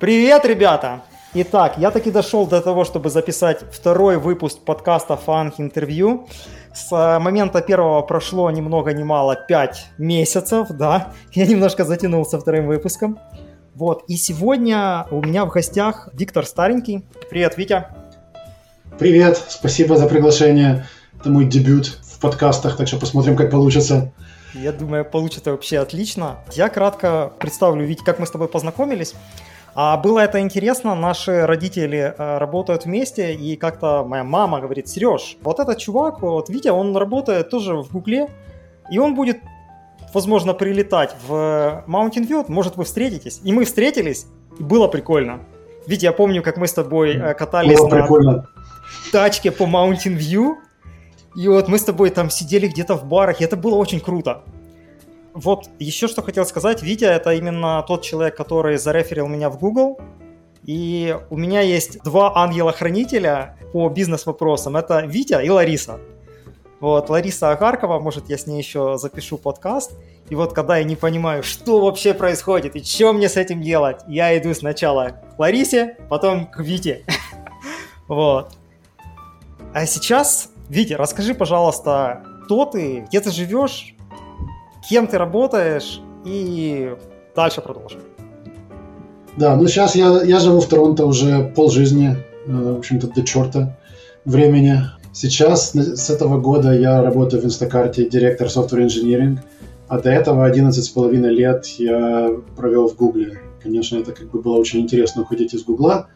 Привет, ребята! Итак, я таки дошел до того, чтобы записать второй выпуск подкаста «Фанк интервью». С э, момента первого прошло ни много ни мало 5 месяцев, да. Я немножко затянулся вторым выпуском. Вот, и сегодня у меня в гостях Виктор Старенький. Привет, Витя. Привет, спасибо за приглашение. Это мой дебют в подкастах, так что посмотрим, как получится. Я думаю, получится вообще отлично. Я кратко представлю, Витя, как мы с тобой познакомились. А было это интересно, наши родители э, работают вместе, и как-то моя мама говорит, Сереж, вот этот чувак, вот Витя, он работает тоже в Гугле, и он будет, возможно, прилетать в Mountain View, может, вы встретитесь. И мы встретились, и было прикольно. Витя, я помню, как мы с тобой э, катались было на прикольно. тачке по Mountain View, и вот мы с тобой там сидели где-то в барах, и это было очень круто. Вот еще что хотел сказать, Витя это именно тот человек, который зареферил меня в Google. И у меня есть два ангела-хранителя по бизнес-вопросам. Это Витя и Лариса. Вот, Лариса Агаркова, может, я с ней еще запишу подкаст. И вот когда я не понимаю, что вообще происходит и что мне с этим делать, я иду сначала к Ларисе, потом к Вите. Вот. А сейчас, Витя, расскажи, пожалуйста, кто ты, где ты живешь, кем ты работаешь, и дальше продолжим. Да, ну сейчас я, я живу в Торонто уже полжизни, э, в общем-то, до черта времени. Сейчас, с этого года, я работаю в Инстакарте, директор Software Engineering, а до этого 11 с половиной лет я провел в Гугле. Конечно, это как бы было очень интересно уходить из Гугла,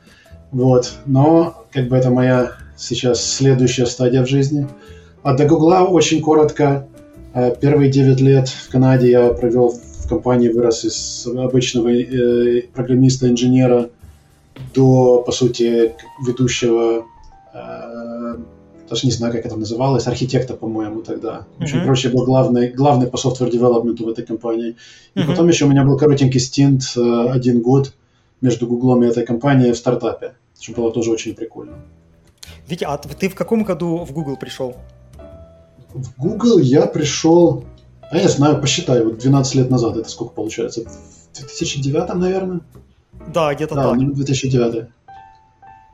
вот, но как бы это моя сейчас следующая стадия в жизни. А до Гугла очень коротко первые 9 лет в Канаде я провел в компании, вырос из обычного э, программиста-инженера до, по сути, ведущего, э, даже не знаю, как это называлось, архитекта, по-моему, тогда. В общем, mm-hmm. короче, был главный, главный по software development в этой компании. И mm-hmm. потом еще у меня был коротенький стинт, один год между Гуглом и этой компанией в стартапе, что было тоже очень прикольно. Витя, а ты в каком году в Google пришел? В Google я пришел, а я знаю, посчитаю, вот 12 лет назад, это сколько получается? В 2009, наверное? Да, где-то да, так. Да, 2009.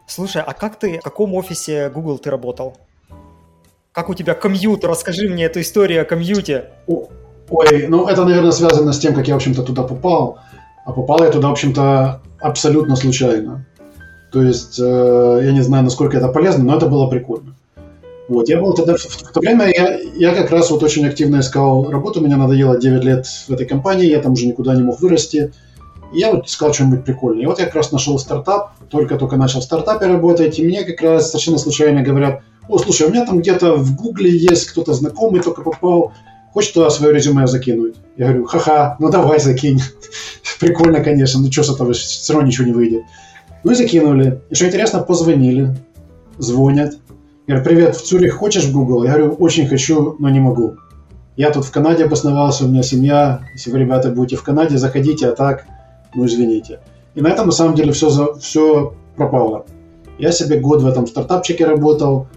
Слушай, а как ты, в каком офисе Google ты работал? Как у тебя комьют? Расскажи мне эту историю о комьюте. Ой, ну это, наверное, связано с тем, как я, в общем-то, туда попал. А попал я туда, в общем-то, абсолютно случайно. То есть, э, я не знаю, насколько это полезно, но это было прикольно. Вот, я был тогда, в, то время я, я как раз вот очень активно искал работу, мне надоело 9 лет в этой компании, я там уже никуда не мог вырасти. И я вот искал что-нибудь прикольное. И вот я как раз нашел стартап, только-только начал в стартапе работать, и мне как раз совершенно случайно говорят, о, слушай, у меня там где-то в Гугле есть кто-то знакомый, только попал, хочешь туда свое резюме закинуть? Я говорю, ха-ха, ну давай закинь. Прикольно, конечно, ну что с этого, все равно ничего не выйдет. Ну и закинули. И что интересно, позвонили, звонят, я говорю, привет, в Цюрих хочешь в Google? Я говорю, очень хочу, но не могу. Я тут в Канаде обосновался, у меня семья. Если вы, ребята, будете в Канаде, заходите, а так, ну извините. И на этом, на самом деле, все, за, все пропало. Я себе год в этом стартапчике работал.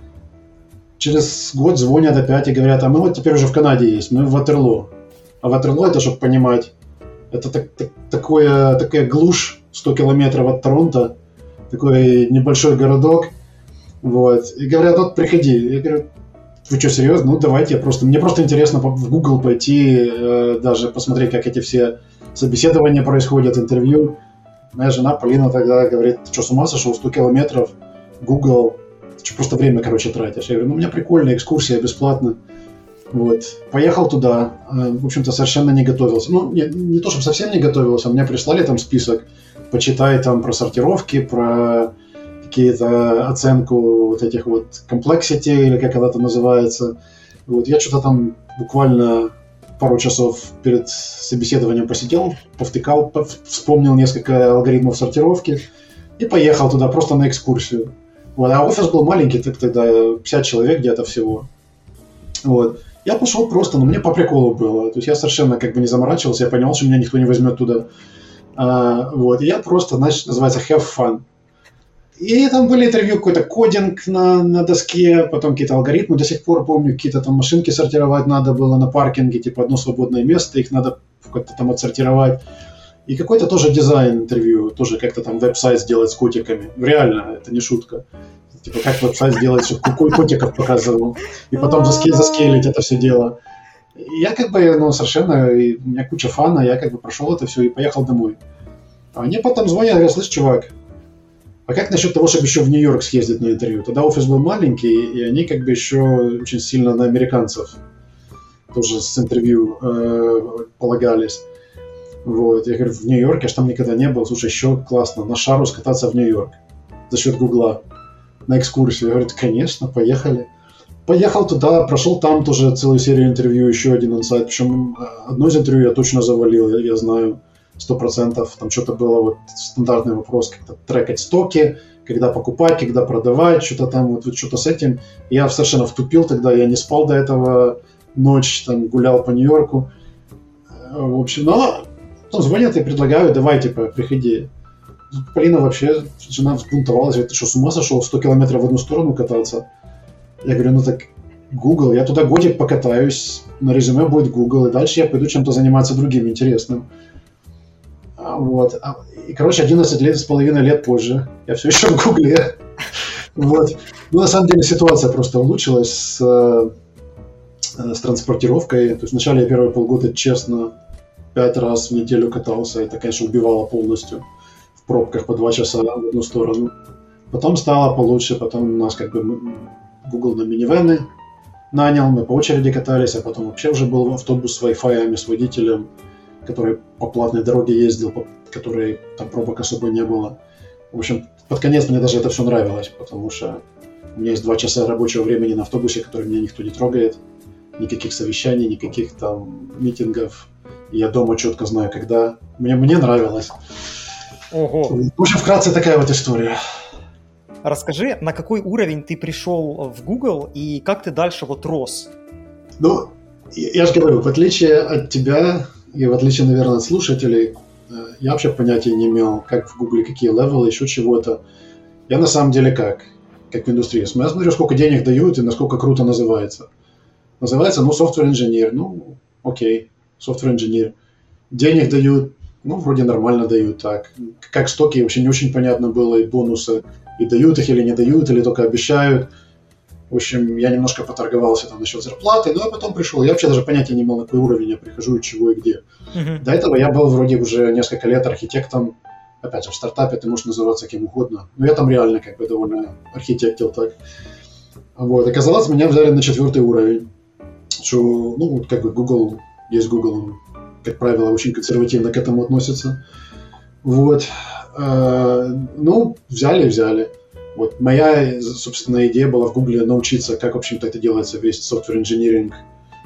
Через год звонят опять и говорят, а мы вот теперь уже в Канаде есть, мы в Ватерло. А Ватерло, это, чтобы понимать, это так, так, такое, такая глушь 100 километров от Торонто, такой небольшой городок – вот. И говорят, вот приходи. Я говорю, вы что, серьезно? Ну, давайте, я просто... Мне просто интересно в Google пойти, э, даже посмотреть, как эти все собеседования происходят, интервью. Моя жена Полина тогда говорит, ты что, с ума сошел? 100 километров, Google, ты что, просто время, короче, тратишь? Я говорю, ну, у меня прикольная экскурсия, бесплатно. Вот. Поехал туда, э, в общем-то, совершенно не готовился. Ну, не, не то, чтобы совсем не готовился, мне прислали там список, почитай там про сортировки, про какие-то оценку вот этих вот complexity, или как это называется. Вот я что-то там буквально пару часов перед собеседованием посидел, повтыкал, вспомнил несколько алгоритмов сортировки и поехал туда просто на экскурсию. Вот, а офис был маленький, так тогда 50 человек где-то всего. Вот. Я пошел просто, но мне по приколу было. То есть я совершенно как бы не заморачивался, я понял, что меня никто не возьмет туда. А, вот, и я просто, значит, называется have fun. И там были интервью, какой-то кодинг на, на доске, потом какие-то алгоритмы, до сих пор помню, какие-то там машинки сортировать надо было на паркинге, типа одно свободное место, их надо как-то там отсортировать. И какой-то тоже дизайн интервью, тоже как-то там веб-сайт сделать с котиками. Реально, это не шутка. Типа, как веб-сайт сделать, чтобы котиков показывал. И потом заске- заскейлить это все дело. И я как бы, ну, совершенно, у меня куча фана, я как бы прошел это все и поехал домой. А они потом звонят, говорят, слышь, чувак, а как насчет того, чтобы еще в Нью-Йорк съездить на интервью? Тогда офис был маленький, и они как бы еще очень сильно на американцев тоже с интервью э, полагались. Вот. Я говорю, в Нью-Йорке, же там никогда не был. Слушай, еще классно, на шару скататься в Нью-Йорк за счет Гугла на экскурсию. Я говорю, конечно, поехали. Поехал туда, прошел там тоже целую серию интервью, еще один инсайт. Причем э, одно из интервью я точно завалил, я, я знаю, сто процентов. Там что-то было вот стандартный вопрос, как-то трекать стоки, когда покупать, когда продавать, что-то там, вот, вот что-то с этим. Я совершенно втупил тогда, я не спал до этого ночь, там гулял по Нью-Йорку. Э, в общем, но потом звонят и предлагают, давай, типа, приходи. Полина вообще, жена взбунтовалась, говорит, ты что, с ума сошел 100 километров в одну сторону кататься? Я говорю, ну так Google, я туда годик покатаюсь, на резюме будет Google, и дальше я пойду чем-то заниматься другим интересным. А, вот. А, и, короче, 11 лет с половиной лет позже я все еще в Гугле. Вот. Ну, на самом деле ситуация просто улучшилась с, э, с транспортировкой. То есть вначале я первые полгода честно пять раз в неделю катался. Это, конечно, убивало полностью в пробках по два часа в одну сторону. Потом стало получше, потом у нас как бы Google на минивены нанял, мы по очереди катались, а потом вообще уже был автобус с Wi-Fi, с водителем, который по платной дороге ездил, по которой там пробок особо не было. В общем, под конец мне даже это все нравилось, потому что у меня есть два часа рабочего времени на автобусе, который меня никто не трогает, никаких совещаний, никаких там митингов. Я дома четко знаю, когда. Мне, мне нравилось. Ого. В общем, вкратце такая вот история. Расскажи, на какой уровень ты пришел в Google и как ты дальше вот рос? Ну, я же говорю, в отличие от тебя и в отличие, наверное, от слушателей, э, я вообще понятия не имел, как в Google, какие левелы, еще чего-то. Я на самом деле как? Как в индустрии. Я смотрю, сколько денег дают и насколько круто называется. Называется, ну, software инженер. Ну, окей, software инженер. Денег дают, ну, вроде нормально дают так. Как стоки, вообще не очень понятно было, и бонусы и дают их или не дают, или только обещают. В общем, я немножко поторговался там насчет зарплаты, но я потом пришел. Я вообще даже понятия не имел, на какой уровень я прихожу, и чего и где. Uh-huh. До этого я был вроде уже несколько лет архитектом. Опять же, в стартапе ты можешь называться кем угодно. Но я там реально как бы довольно архитектил так. Вот. Оказалось, меня взяли на четвертый уровень. Что, ну, как бы Google, есть Google, он, как правило, очень консервативно к этому относится. Вот. Э, ну, взяли, взяли. Вот моя, собственно, идея была в Гугле научиться, как, в общем-то, это делается, весь software engineering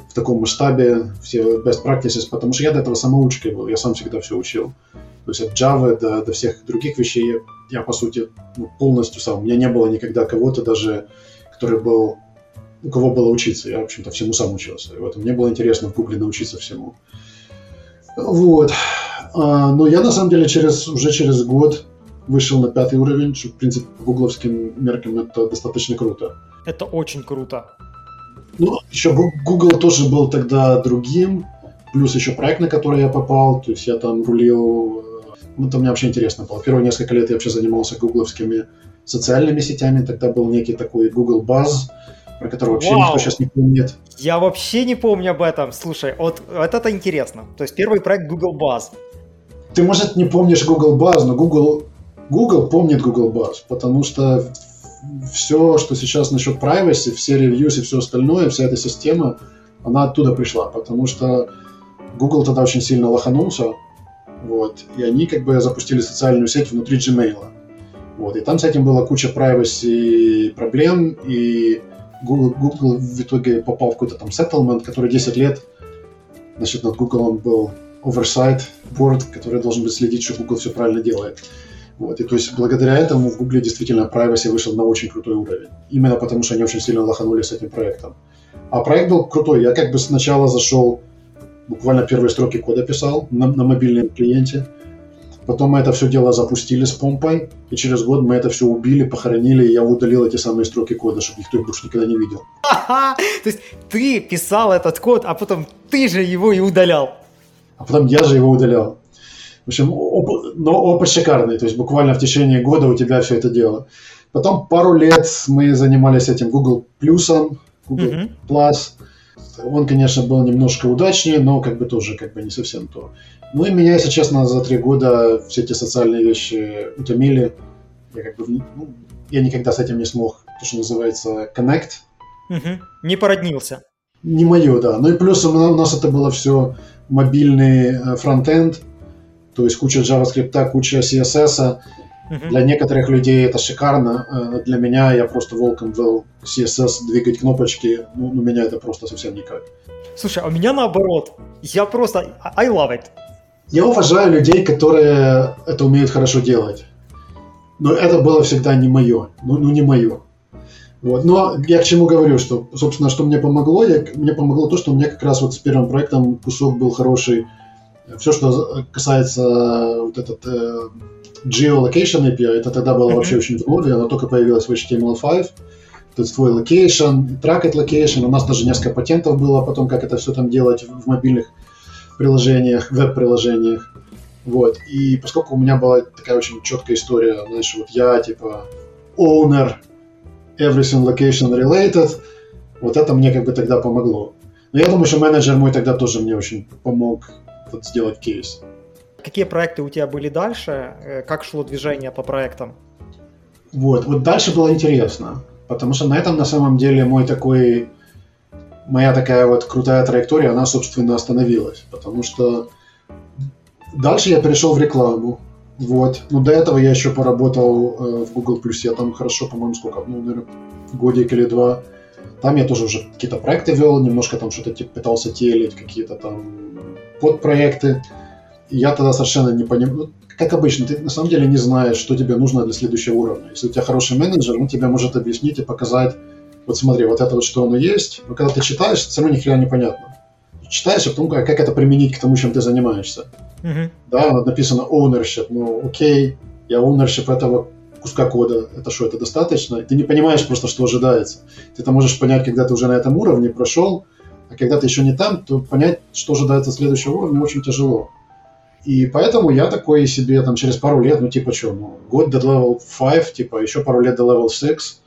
в таком масштабе, все best practices, потому что я до этого самоучкой был, я сам всегда все учил. То есть от Java до, до всех других вещей я, я по сути, ну, полностью сам. У меня не было никогда кого-то даже, который был, у кого было учиться. Я, в общем-то, всему сам учился. И вот мне было интересно в Гугле научиться всему. Вот. А, но я, на самом деле, через, уже через год вышел на пятый уровень, что, в принципе, по гугловским меркам это достаточно круто. Это очень круто. Ну, еще Google тоже был тогда другим, плюс еще проект, на который я попал, то есть я там рулил, ну, это мне вообще интересно было. Первые несколько лет я вообще занимался гугловскими социальными сетями, тогда был некий такой Google Buzz, про который вообще Вау. никто сейчас не помнит. Я вообще не помню об этом. Слушай, вот, вот это интересно. То есть первый проект Google Buzz. Ты, может, не помнишь Google Buzz, но Google Google помнит Google Buzz, потому что все, что сейчас насчет privacy, все reviews и все остальное, вся эта система, она оттуда пришла, потому что Google тогда очень сильно лоханулся, вот, и они как бы запустили социальную сеть внутри Gmail. Вот, и там с этим была куча privacy проблем, и Google, Google в итоге попал в какой-то там settlement, который 10 лет, значит, над Google был oversight board, который должен быть следить, что Google все правильно делает. Вот, и то есть благодаря этому в Гугле действительно privacy вышел на очень крутой уровень. Именно потому, что они очень сильно лоханули с этим проектом. А проект был крутой. Я как бы сначала зашел, буквально первые строки кода писал на, на мобильном клиенте. Потом мы это все дело запустили с помпой, и через год мы это все убили, похоронили, и я удалил эти самые строки кода, чтобы никто их больше никогда не видел. То есть ты писал этот код, а потом ты же его и удалял. А потом я же его удалял. В общем, оп- но опыт шикарный, то есть буквально в течение года у тебя все это дело. Потом пару лет мы занимались этим Google плюсом, Google mm-hmm. Plus. Он, конечно, был немножко удачнее, но как бы тоже как бы не совсем то. Ну и меня, если честно, за три года все эти социальные вещи утомили. Я как бы ну, я никогда с этим не смог, то, что называется connect. Угу. Не породнился. Не мое, да. Ну и плюс у нас это было все мобильный э, фронтенд, то есть куча JavaScript, куча CSS. Uh-huh. Для некоторых людей это шикарно. Э, для меня я просто волком вел CSS, двигать кнопочки. Ну, у меня это просто совсем никак. Слушай, а у меня наоборот. Я просто... I love it. Я уважаю людей, которые это умеют хорошо делать. Но это было всегда не мое. Ну, ну не мое. Вот. Но я к чему говорю, что, собственно, что мне помогло, я, мне помогло то, что у меня как раз вот с первым проектом кусок был хороший. Все, что касается вот этот э, geolocation API, это тогда было mm-hmm. вообще очень в моде, оно только появилось в HTML5. То есть твой location, tracked location, у нас даже несколько патентов было потом, как это все там делать в мобильных приложениях, веб-приложениях. Вот. И поскольку у меня была такая очень четкая история, знаешь, вот я типа owner everything location related, вот это мне как бы тогда помогло. Но я думаю, что менеджер мой тогда тоже мне очень помог вот, сделать кейс. Какие проекты у тебя были дальше? Э, как шло движение по проектам? Вот, вот дальше было интересно, потому что на этом на самом деле мой такой, моя такая вот крутая траектория, она, собственно, остановилась, потому что Дальше я перешел в рекламу. Вот. Но до этого я еще поработал э, в Google. Я там хорошо, по-моему, сколько, ну, наверное, годик или два. Там я тоже уже какие-то проекты вел, немножко там что-то типа, пытался телить, какие-то там подпроекты. И я тогда совершенно не понимаю. Ну, как обычно, ты на самом деле не знаешь, что тебе нужно для следующего уровня. Если у тебя хороший менеджер, он тебе может объяснить и показать, вот смотри, вот это вот что оно есть. Но когда ты читаешь, все равно ни хрена непонятно. Читаешь, а потом как, как это применить к тому, чем ты занимаешься. Uh-huh. Да, написано ownership. Ну, окей, я ownership этого куска кода. Это что, это достаточно? Ты не понимаешь просто, что ожидается. Ты это можешь понять, когда ты уже на этом уровне прошел, а когда ты еще не там, то понять, что ожидается следующего уровня, очень тяжело. И поэтому я такой себе там через пару лет, ну типа что, ну, год до level 5, типа еще пару лет до level 6,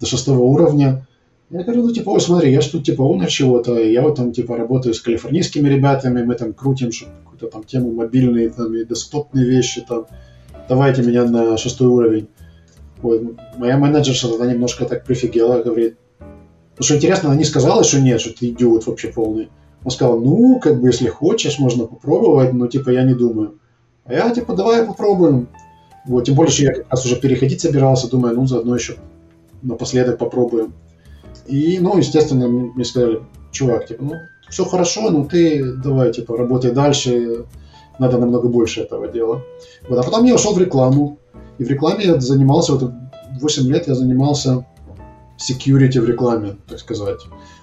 до шестого уровня, я говорю, ну, типа, ой, смотри, я ж тут, типа, умер чего-то, я вот там, типа, работаю с калифорнийскими ребятами, мы там крутим какую-то там тему мобильные, там, и десктопные вещи, там, давайте меня на шестой уровень. Вот. Моя менеджерша тогда немножко так прифигела, говорит, ну, что интересно, она не сказала, что нет, что ты идиот вообще полный. Он сказал, ну, как бы, если хочешь, можно попробовать, но, типа, я не думаю. А я, типа, давай попробуем. Вот, тем более, что я как раз уже переходить собирался, думаю, ну, заодно еще напоследок попробуем. И, ну, естественно, мне сказали, чувак, типа, ну, все хорошо, но ты давай, типа, работай дальше, надо намного больше этого дела. Вот, а потом я ушел в рекламу, и в рекламе я занимался, вот 8 лет я занимался security в рекламе, так сказать.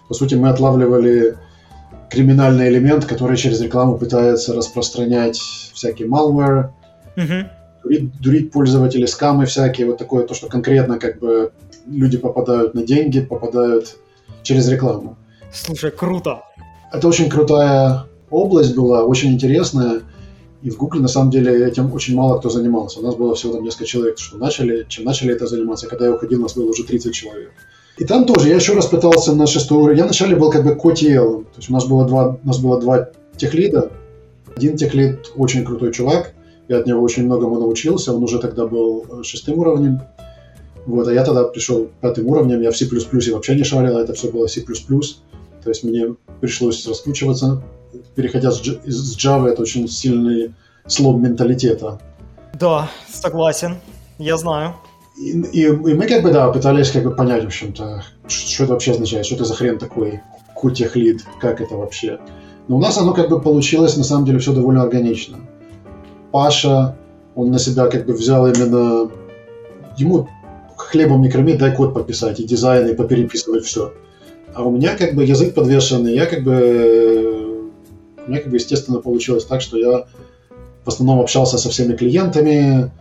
По сути, мы отлавливали криминальный элемент, который через рекламу пытается распространять всякий malware, uh-huh. дурить, дурить пользователей, скамы всякие, вот такое, то, что конкретно как бы люди попадают на деньги, попадают через рекламу. Слушай, круто. Это очень крутая область была, очень интересная. И в Гугле, на самом деле, этим очень мало кто занимался. У нас было всего там несколько человек, что начали, чем начали это заниматься. Когда я уходил, у нас было уже 30 человек. И там тоже я еще раз пытался на шестой уровень. Я вначале был как бы котиелом. То есть у нас было два, у нас было два техлида. Один техлид очень крутой чувак. Я от него очень многому научился. Он уже тогда был э, шестым уровнем. Вот, а я тогда пришел пятым уровнем, я в C++ вообще не шарил, а это все было C++. То есть мне пришлось раскручиваться. Переходя с, с Java, это очень сильный слом менталитета. Да, согласен, я знаю. И, и, и мы как бы, да, пытались как бы понять, в общем-то, что это вообще означает, что это за хрен такой кутехлид, как это вообще. Но у нас оно как бы получилось, на самом деле, все довольно органично. Паша, он на себя как бы взял именно... Ему хлебом не корми, дай код подписать, и дизайн, и попереписывать все. А у меня как бы язык подвешенный, я как бы... Меня как бы естественно получилось так, что я в основном общался со всеми клиентами,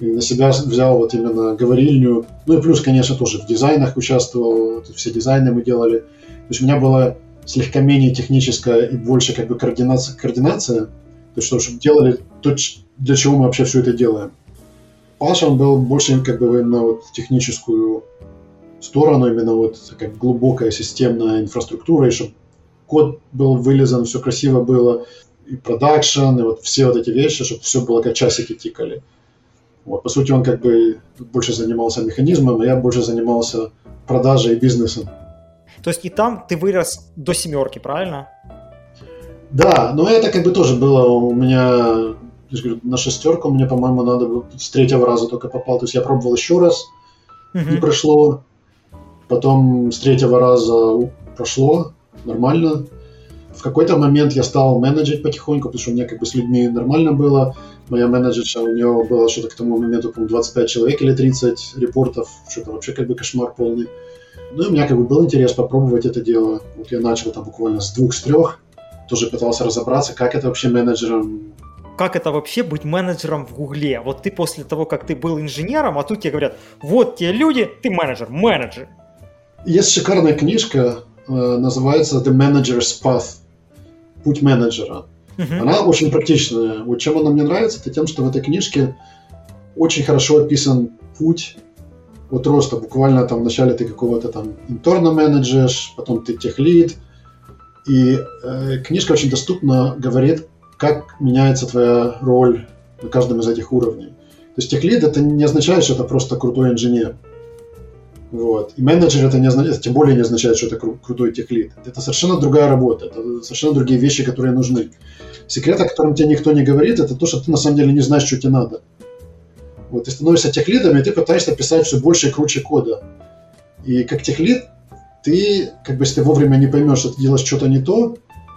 и на себя взял вот именно говорильню. Ну и плюс, конечно, тоже в дизайнах участвовал, все дизайны мы делали. То есть у меня была слегка менее техническая и больше как бы координация, координация то есть, чтобы делали то, для чего мы вообще все это делаем. Паша, он был больше как бы на вот техническую сторону, именно вот как глубокая системная инфраструктура, и чтобы код был вылезан, все красиво было, и продакшн, и вот все вот эти вещи, чтобы все было как часики тикали. Вот, по сути, он как бы больше занимался механизмом, а я больше занимался продажей и бизнесом. То есть и там ты вырос до семерки, правильно? Да, но это как бы тоже было у меня на шестерку мне, по-моему, надо с третьего раза только попал. То есть я пробовал еще раз, uh-huh. не прошло. Потом с третьего раза прошло нормально. В какой-то момент я стал менеджить потихоньку, потому что у меня как бы с людьми нормально было. Моя менеджерша, у нее было что-то к тому моменту, по 25 человек или 30 репортов, что-то вообще как бы кошмар полный. Ну и у меня как бы был интерес попробовать это дело. Вот я начал там буквально с двух, с трех, тоже пытался разобраться, как это вообще менеджером как это вообще быть менеджером в Гугле? Вот ты после того, как ты был инженером, а тут тебе говорят, вот те люди, ты менеджер, менеджер. Есть шикарная книжка, называется The Manager's Path, Путь менеджера. Uh-huh. Она очень практичная. Вот чем она мне нравится, это тем, что в этой книжке очень хорошо описан путь вот роста. Буквально там вначале ты какого-то там интерна менеджеришь, потом ты техлид. И э, книжка очень доступно говорит, как меняется твоя роль на каждом из этих уровней. То есть техлид это не означает, что это просто крутой инженер. Вот. И менеджер это, не означает, тем более не означает, что это кру- крутой техлид. Это совершенно другая работа, это совершенно другие вещи, которые нужны. Секрет, о котором тебе никто не говорит, это то, что ты на самом деле не знаешь, что тебе надо. Вот, ты становишься техлидом, и ты пытаешься писать все больше и круче кода. И как техлид, ты, как бы, если ты вовремя не поймешь, что ты делаешь что-то не то,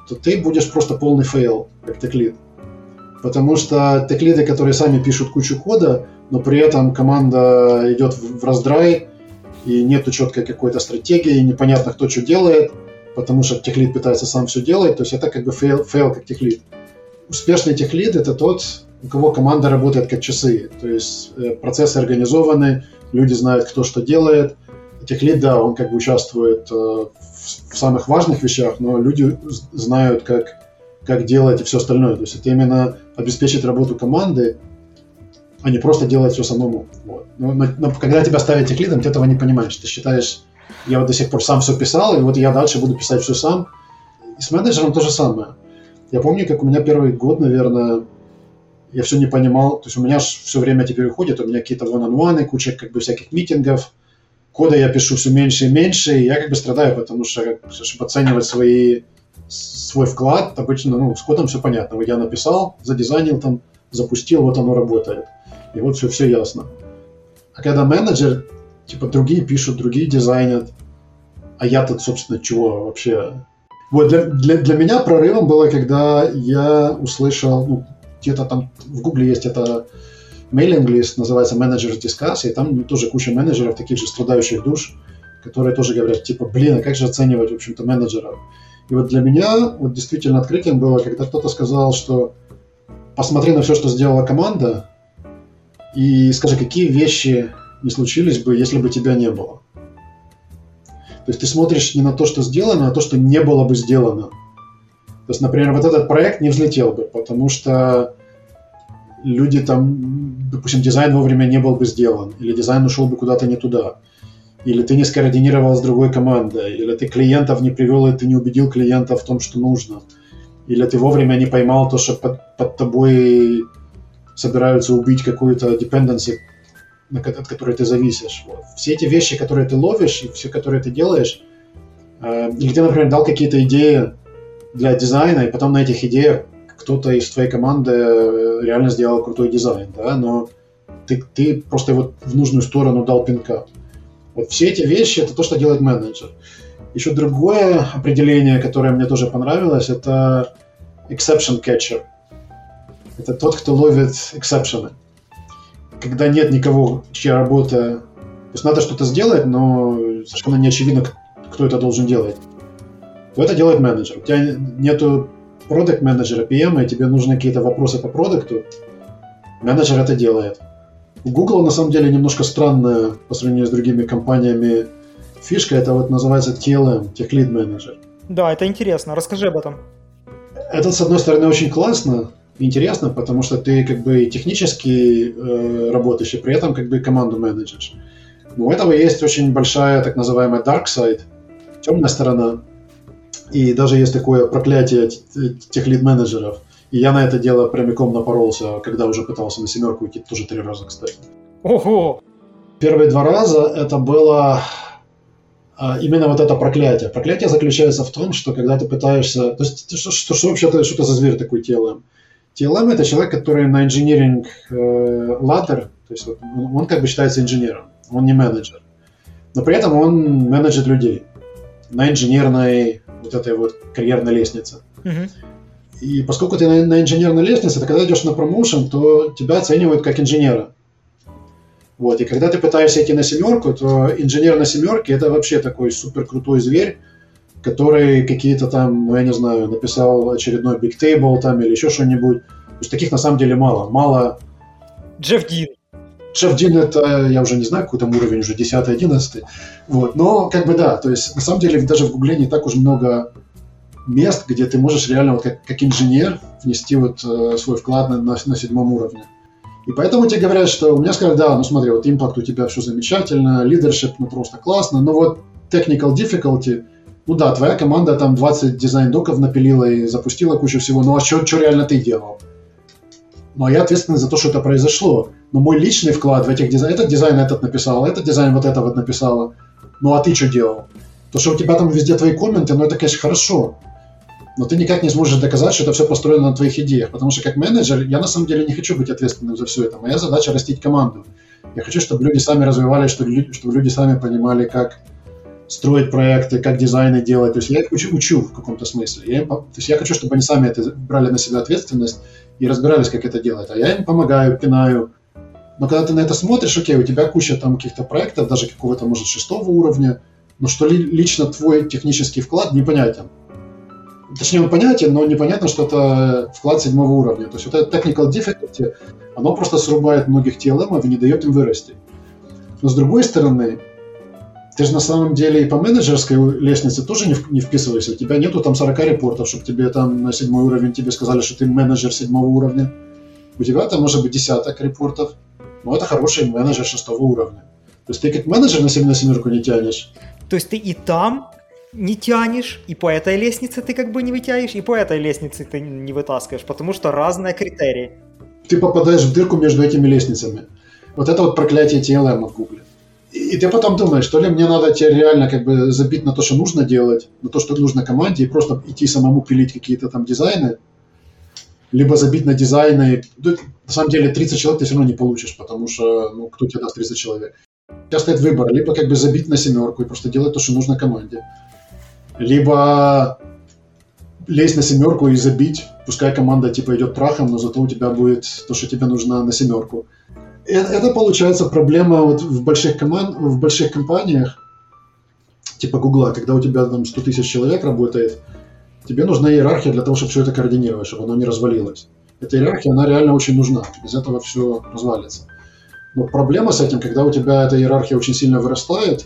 то ты будешь просто полный фейл, как техлид. Потому что техлиды, которые сами пишут кучу кода, но при этом команда идет в раздрай, и нету четкой какой-то стратегии, и непонятно, кто что делает, потому что техлид пытается сам все делать, то есть это как бы фейл, фейл как техлид. Успешный техлид — это тот, у кого команда работает как часы, то есть э, процессы организованы, люди знают, кто что делает. Техлид, да, он как бы участвует э, в самых важных вещах, но люди знают, как, как делать и все остальное. То есть это именно обеспечить работу команды, а не просто делать все самому. Вот. Но, но, но когда тебя ставят техлидом, ты этого не понимаешь. Ты считаешь, я вот до сих пор сам все писал, и вот я дальше буду писать все сам. И с менеджером то же самое. Я помню, как у меня первый год, наверное, я все не понимал. То есть у меня все время теперь уходит, у меня какие-то one-on-one, куча как бы всяких митингов, кода я пишу все меньше и меньше, и я как бы страдаю, потому что, чтобы оценивать свои, свой вклад, обычно, ну, с кодом все понятно. Вот я написал, задизайнил там, запустил, вот оно работает. И вот все, все ясно. А когда менеджер, типа, другие пишут, другие дизайнят, а я тут, собственно, чего вообще? Вот для, для, для меня прорывом было, когда я услышал, ну, где-то там в Гугле есть это мейлинг-лист, называется Managers Discuss, и там тоже куча менеджеров, таких же страдающих душ, которые тоже говорят, типа, блин, а как же оценивать, в общем-то, менеджеров? И вот для меня вот действительно открытием было, когда кто-то сказал, что посмотри на все, что сделала команда, и скажи, какие вещи не случились бы, если бы тебя не было. То есть ты смотришь не на то, что сделано, а на то, что не было бы сделано. То есть, например, вот этот проект не взлетел бы, потому что люди там, допустим, дизайн вовремя не был бы сделан, или дизайн ушел бы куда-то не туда, или ты не скоординировал с другой командой, или ты клиентов не привел, и ты не убедил клиента в том, что нужно, или ты вовремя не поймал то, что под, под тобой собираются убить какую-то dependency, от которой ты зависишь. Вот. Все эти вещи, которые ты ловишь, и все, которые ты делаешь, э, или ты, например, дал какие-то идеи для дизайна, и потом на этих идеях кто-то из твоей команды э, реально сделал крутой дизайн, да, но ты, ты просто его в нужную сторону дал пинка. Вот все эти вещи — это то, что делает менеджер. Еще другое определение, которое мне тоже понравилось, это exception catcher. Это тот, кто ловит эксепшены. Когда нет никого, чья работа... То есть надо что-то сделать, но совершенно не очевидно, кто это должен делать. То это делает менеджер. У тебя нету продукт менеджера PM, и тебе нужны какие-то вопросы по продукту, менеджер это делает. У Google на самом деле немножко странная по сравнению с другими компаниями фишка, это вот называется TLM, Tech Lead Manager. Да, это интересно, расскажи об этом. Это, с одной стороны, очень классно, интересно, потому что ты как бы технически э, работаешь, и при этом как бы команду менеджешь. Но у этого есть очень большая так называемая dark side, темная сторона. И даже есть такое проклятие тех лид-менеджеров. И я на это дело прямиком напоролся, когда уже пытался на семерку идти, тоже три раза, кстати. Ого! Первые два раза это было а, именно вот это проклятие. Проклятие заключается в том, что когда ты пытаешься... То есть, что, что, что вообще что это за зверь такой TLM? TLM это человек, который на engineering э, ladder, то есть вот, он, он как бы считается инженером, он не менеджер. Но при этом он менеджер людей на инженерной вот этой вот карьерной лестнице. Угу. И поскольку ты на, на инженерной лестнице, ты когда идешь на промоушен, то тебя оценивают как инженера. Вот, и когда ты пытаешься идти на семерку, то инженер на семерке это вообще такой супер крутой зверь, который какие-то там, ну я не знаю, написал очередной Big Table там или еще что-нибудь. То есть таких на самом деле мало. Мало. Джефф Дин. Джефф Дин это, я уже не знаю, какой там уровень, уже 10-11. Вот, но как бы да, то есть на самом деле даже в Гугле не так уж много мест, где ты можешь реально вот как, как инженер внести вот э, свой вклад на, на, на седьмом уровне. И поэтому тебе говорят, что у меня сказали, да, ну смотри, вот импакт у тебя все замечательно, лидершип, ну просто классно, но вот technical difficulty, ну да, твоя команда там 20 дизайн-доков напилила и запустила кучу всего, ну а что реально ты делал? Ну, а я ответственный за то, что это произошло. Но мой личный вклад в этих дизайн... Этот дизайн этот написал, этот дизайн вот это вот написала. Ну, а ты что делал? То, что у тебя там везде твои комменты, ну, это, конечно, хорошо но ты никак не сможешь доказать, что это все построено на твоих идеях. Потому что как менеджер я на самом деле не хочу быть ответственным за все это. Моя задача растить команду. Я хочу, чтобы люди сами развивались, чтобы люди, сами понимали, как строить проекты, как дизайны делать. То есть я их учу, учу в каком-то смысле. Я им, то есть я хочу, чтобы они сами это брали на себя ответственность и разбирались, как это делать. А я им помогаю, пинаю. Но когда ты на это смотришь, окей, у тебя куча там каких-то проектов, даже какого-то, может, шестого уровня, но что ли, лично твой технический вклад непонятен точнее, он понятен, но непонятно, что это вклад седьмого уровня. То есть вот это technical difficulty, оно просто срубает многих TLM и не дает им вырасти. Но с другой стороны, ты же на самом деле и по менеджерской лестнице тоже не, не вписываешься. У тебя нету там 40 репортов, чтобы тебе там на седьмой уровень тебе сказали, что ты менеджер седьмого уровня. У тебя там может быть десяток репортов, но это хороший менеджер шестого уровня. То есть ты как менеджер на, на семерку не тянешь. То есть ты и там не тянешь, и по этой лестнице ты как бы не вытянешь, и по этой лестнице ты не вытаскиваешь, потому что разные критерии. Ты попадаешь в дырку между этими лестницами. Вот это вот проклятие TLM в Гугле. И, ты потом думаешь, что ли мне надо тебе реально как бы забить на то, что нужно делать, на то, что нужно команде, и просто идти самому пилить какие-то там дизайны, либо забить на дизайны. На самом деле 30 человек ты все равно не получишь, потому что ну, кто тебе даст 30 человек. У тебя стоит выбор, либо как бы забить на семерку и просто делать то, что нужно команде, либо лезть на семерку и забить, пускай команда типа идет прахом, но зато у тебя будет то, что тебе нужно на семерку. Это, это получается проблема вот в больших команд, в больших компаниях, типа Гугла, когда у тебя там 100 тысяч человек работает, тебе нужна иерархия для того, чтобы все это координировать, чтобы оно не развалилось. Эта иерархия, она реально очень нужна. Без этого все развалится. Но проблема с этим, когда у тебя эта иерархия очень сильно вырастает,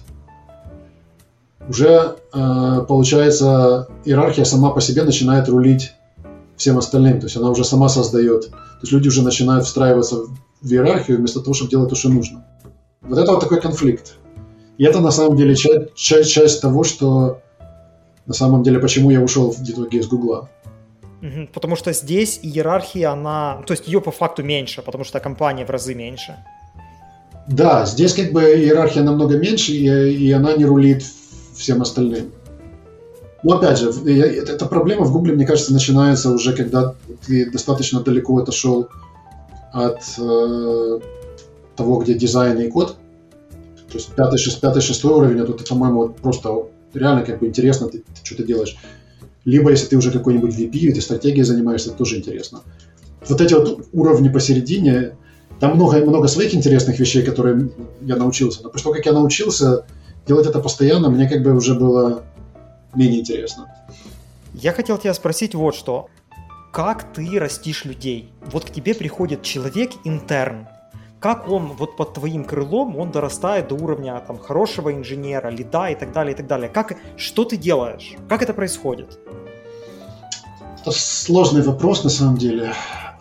уже э, получается иерархия сама по себе начинает рулить всем остальным, то есть она уже сама создает. То есть люди уже начинают встраиваться в иерархию вместо того, чтобы делать то, что нужно. Вот это вот такой конфликт. И это на самом деле часть, часть, часть того, что на самом деле, почему я ушел в итоге из Гугла. Потому что здесь иерархия, она, то есть ее по факту меньше, потому что компания в разы меньше. Да, здесь как бы иерархия намного меньше, и, и она не рулит всем остальным. Но опять же, эта проблема в Гугле, мне кажется, начинается уже, когда ты достаточно далеко отошел от э, того, где дизайн и код. То есть пятый, шест, пятый, шестой уровень, тут, по-моему, просто реально как бы интересно, ты, ты что-то делаешь. Либо если ты уже какой-нибудь VP, ты стратегией занимаешься, это тоже интересно. Вот эти вот уровни посередине, там много, много своих интересных вещей, которые я научился. Но после того, как я научился делать это постоянно, мне как бы уже было менее интересно. Я хотел тебя спросить вот что. Как ты растишь людей? Вот к тебе приходит человек-интерн. Как он вот под твоим крылом, он дорастает до уровня там хорошего инженера, лида и так далее, и так далее. Как, что ты делаешь? Как это происходит? Это сложный вопрос на самом деле.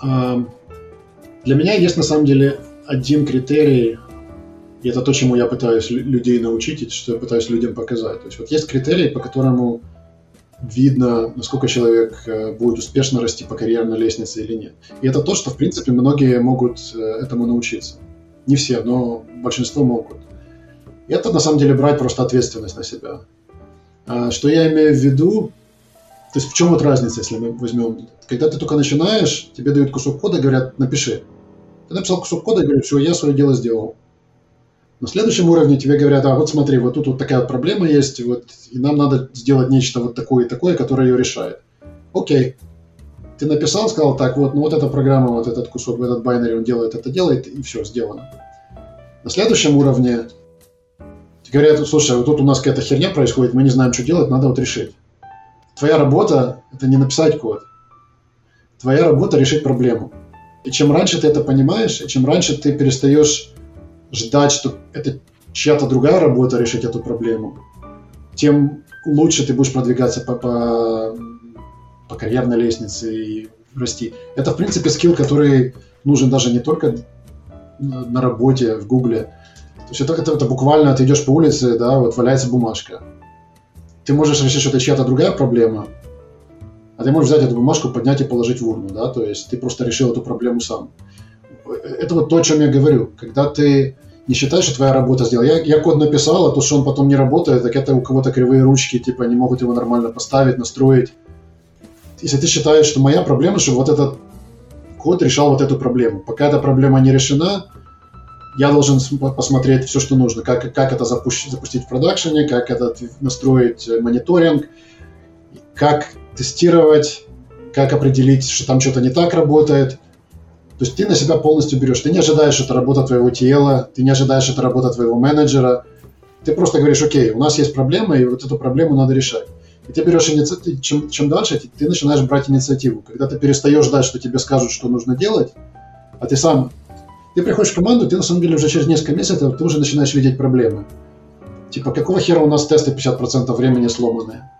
Для меня есть на самом деле один критерий, и это то, чему я пытаюсь людей научить, и что я пытаюсь людям показать. То есть вот есть критерий, по которому видно, насколько человек э, будет успешно расти по карьерной лестнице или нет. И это то, что, в принципе, многие могут э, этому научиться. Не все, но большинство могут. И это, на самом деле, брать просто ответственность на себя. А что я имею в виду? То есть в чем вот разница, если мы возьмем... Когда ты только начинаешь, тебе дают кусок кода, говорят, напиши. Ты написал кусок кода и говоришь, все, я свое дело сделал. На следующем уровне тебе говорят, а вот смотри, вот тут вот такая вот проблема есть, вот, и нам надо сделать нечто вот такое и такое, которое ее решает. Окей. Ты написал, сказал, так, вот, ну вот эта программа, вот этот кусок, этот байнери, он делает это, делает, и все, сделано. На следующем уровне говорят, слушай, вот тут у нас какая-то херня происходит, мы не знаем, что делать, надо вот решить. Твоя работа – это не написать код. Твоя работа – решить проблему. И чем раньше ты это понимаешь, и чем раньше ты перестаешь ждать, что это чья-то другая работа решить эту проблему, тем лучше ты будешь продвигаться по, по, по карьерной лестнице и расти. Это, в принципе, скилл, который нужен даже не только на работе, в Гугле. То есть это, это, это буквально ты идешь по улице, да, вот валяется бумажка. Ты можешь решить, что это чья-то другая проблема, а ты можешь взять эту бумажку, поднять и положить в урну, да, то есть ты просто решил эту проблему сам. Это вот то, о чем я говорю. Когда ты не считаешь, что твоя работа сделала. Я, я код написал, а то, что он потом не работает, так это у кого-то кривые ручки, типа, не могут его нормально поставить, настроить. Если ты считаешь, что моя проблема, что вот этот код решал вот эту проблему. Пока эта проблема не решена, я должен посмотреть все, что нужно. Как, как это запустить, запустить в продакшене, как это настроить э, мониторинг, как тестировать, как определить, что там что-то не так работает. То есть ты на себя полностью берешь. Ты не ожидаешь, что это работа твоего тела, ты не ожидаешь, что это работа твоего менеджера. Ты просто говоришь, окей, у нас есть проблема, и вот эту проблему надо решать. И ты берешь инициативу, чем, чем дальше, ты начинаешь брать инициативу. Когда ты перестаешь ждать, что тебе скажут, что нужно делать, а ты сам... Ты приходишь в команду, ты на самом деле уже через несколько месяцев ты уже начинаешь видеть проблемы. Типа, какого хера у нас тесты 50% времени сломанные?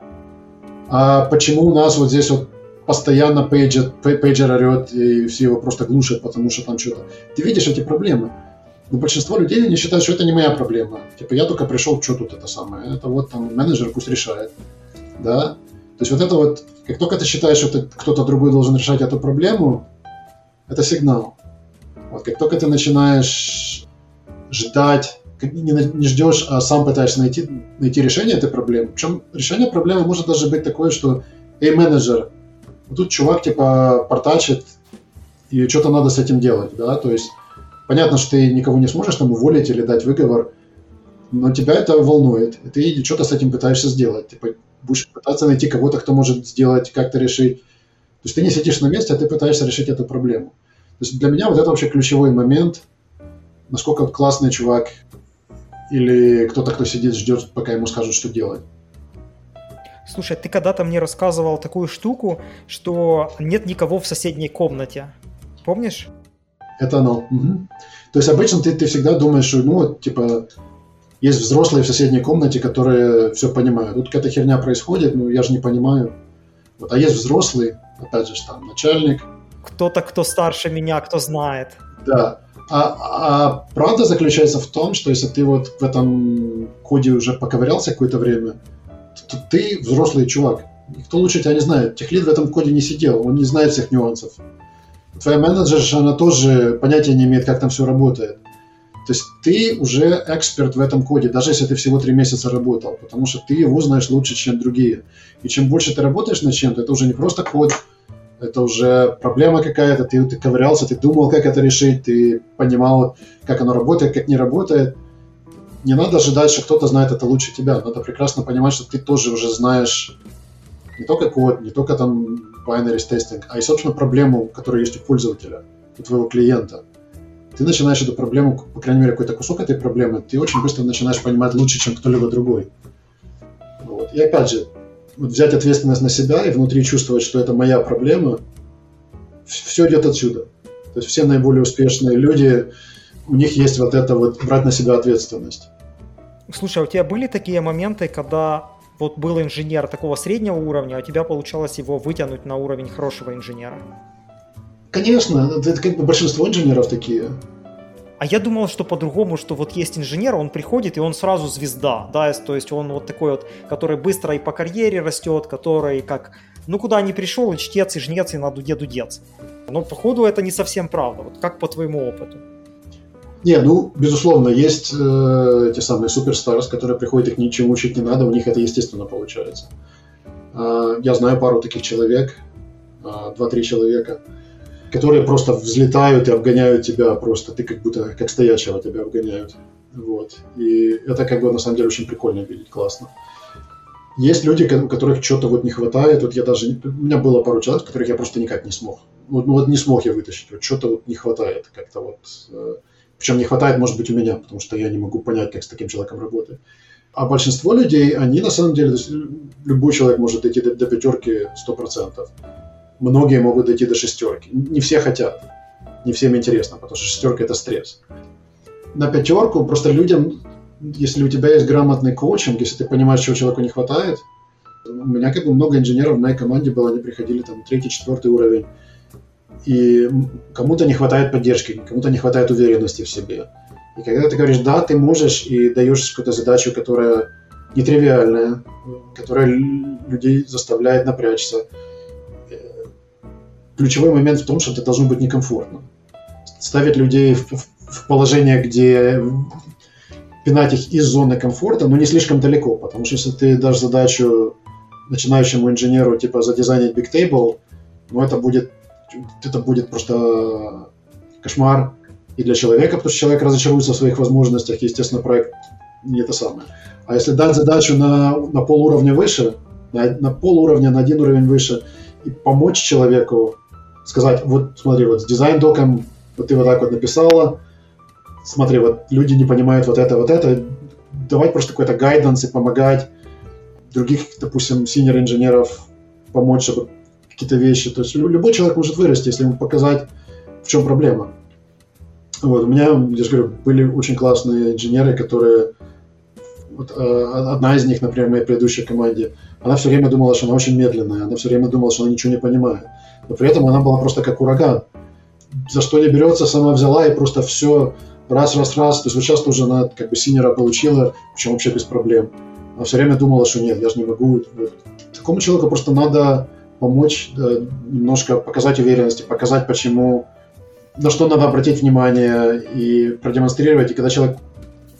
А почему у нас вот здесь вот постоянно пейджер, пейджер орет, и все его просто глушат, потому что там что-то. Ты видишь эти проблемы. Но большинство людей не считают, что это не моя проблема. Типа, я только пришел, что тут это самое. Это вот там менеджер пусть решает. Да? То есть вот это вот, как только ты считаешь, что кто-то другой должен решать эту проблему, это сигнал. Вот как только ты начинаешь ждать не, не ждешь, а сам пытаешься найти, найти решение этой проблемы. Причем решение проблемы может даже быть такое, что «Эй, менеджер, тут чувак типа портачит, и что-то надо с этим делать, да, то есть понятно, что ты никого не сможешь там уволить или дать выговор, но тебя это волнует, и ты что-то с этим пытаешься сделать, типа будешь пытаться найти кого-то, кто может сделать, как-то решить. То есть ты не сидишь на месте, а ты пытаешься решить эту проблему. То есть для меня вот это вообще ключевой момент, насколько классный чувак или кто-то, кто сидит, ждет, пока ему скажут, что делать. Слушай, ты когда-то мне рассказывал такую штуку, что нет никого в соседней комнате. Помнишь? Это оно. Угу. То есть обычно ты, ты всегда думаешь, ну, вот, типа, есть взрослые в соседней комнате, которые все понимают. Тут какая-то херня происходит, ну, я же не понимаю. Вот, а есть взрослый, опять же, там, начальник. Кто-то, кто старше меня, кто знает. Да. А, а правда заключается в том, что если ты вот в этом коде уже поковырялся какое-то время, ты взрослый чувак. Никто лучше тебя не знает. Техлид в этом коде не сидел, он не знает всех нюансов. Твоя менеджерша, она тоже понятия не имеет, как там все работает. То есть ты уже эксперт в этом коде, даже если ты всего три месяца работал, потому что ты его знаешь лучше, чем другие. И чем больше ты работаешь над чем-то, это уже не просто код, это уже проблема какая-то, ты, ты ковырялся, ты думал, как это решить, ты понимал, как оно работает, как не работает. Не надо ожидать, что кто-то знает это лучше тебя. Надо прекрасно понимать, что ты тоже уже знаешь не только код, не только там binaries тестинг, а и, собственно, проблему, которая есть у пользователя, у твоего клиента. Ты начинаешь эту проблему, по крайней мере, какой-то кусок этой проблемы, ты очень быстро начинаешь понимать лучше, чем кто-либо другой. Вот. И опять же, взять ответственность на себя и внутри чувствовать, что это моя проблема, все идет отсюда. То есть все наиболее успешные люди, у них есть вот это вот брать на себя ответственность. Слушай, а у тебя были такие моменты, когда вот был инженер такого среднего уровня, а у тебя получалось его вытянуть на уровень хорошего инженера? Конечно, это как бы большинство инженеров такие. А я думал, что по-другому, что вот есть инженер, он приходит и он сразу звезда, да, то есть он вот такой вот, который быстро и по карьере растет, который как, ну куда не пришел, и чтец, и жнец, и на дуде дудец. Но походу это не совсем правда, вот как по твоему опыту? Не, ну, безусловно, есть э, те самые суперстарс, которые приходят, их ничему учить не надо, у них это естественно получается. Э, я знаю пару таких человек, э, два-три человека, которые просто взлетают и обгоняют тебя просто, ты как будто, как стоячего тебя обгоняют. Вот. И это как бы на самом деле очень прикольно видеть, классно. Есть люди, у которых что-то вот не хватает. Вот я даже... У меня было пару человек, которых я просто никак не смог. Вот, ну вот не смог я вытащить. Вот что-то вот не хватает как-то вот э, причем не хватает, может быть, у меня, потому что я не могу понять, как с таким человеком работать. А большинство людей, они на самом деле, любой человек может дойти до, до пятерки 100%. Многие могут дойти до шестерки. Не все хотят, не всем интересно, потому что шестерка – это стресс. На пятерку просто людям, если у тебя есть грамотный коучинг, если ты понимаешь, чего человеку не хватает, у меня как бы много инженеров в моей команде было, они приходили там третий, четвертый уровень, и кому-то не хватает поддержки, кому-то не хватает уверенности в себе. И когда ты говоришь, да, ты можешь, и даешь какую-то задачу, которая нетривиальная, которая людей заставляет напрячься, э, ключевой момент в том, что это должно быть некомфортно. Ставить людей в, в, в положение, где пинать их из зоны комфорта, но не слишком далеко, потому что если ты дашь задачу начинающему инженеру, типа задизайнить Big Table, ну это будет это будет просто кошмар и для человека, потому что человек разочаруется в своих возможностях, и, естественно, проект не это самое. А если дать задачу на, на полуровня выше, на, на полуровня, на один уровень выше, и помочь человеку сказать, вот смотри, вот с дизайн-доком вот ты вот так вот написала, смотри, вот люди не понимают вот это, вот это, давать просто какой-то гайденс и помогать других, допустим, синер-инженеров помочь, чтобы какие-то вещи. То есть любой человек может вырасти, если ему показать, в чем проблема. Вот, у меня, я же говорю, были очень классные инженеры, которые... Вот, э, одна из них, например, в моей предыдущей команде, она все время думала, что она очень медленная, она все время думала, что она ничего не понимает. Но при этом она была просто как ураган. За что не берется, сама взяла и просто все раз, раз, раз. То есть вот сейчас тоже она как бы синера получила, причем вообще без проблем. Она все время думала, что нет, я же не могу. Такому человеку просто надо помочь немножко показать уверенности, показать, почему, на что надо обратить внимание и продемонстрировать. И когда человек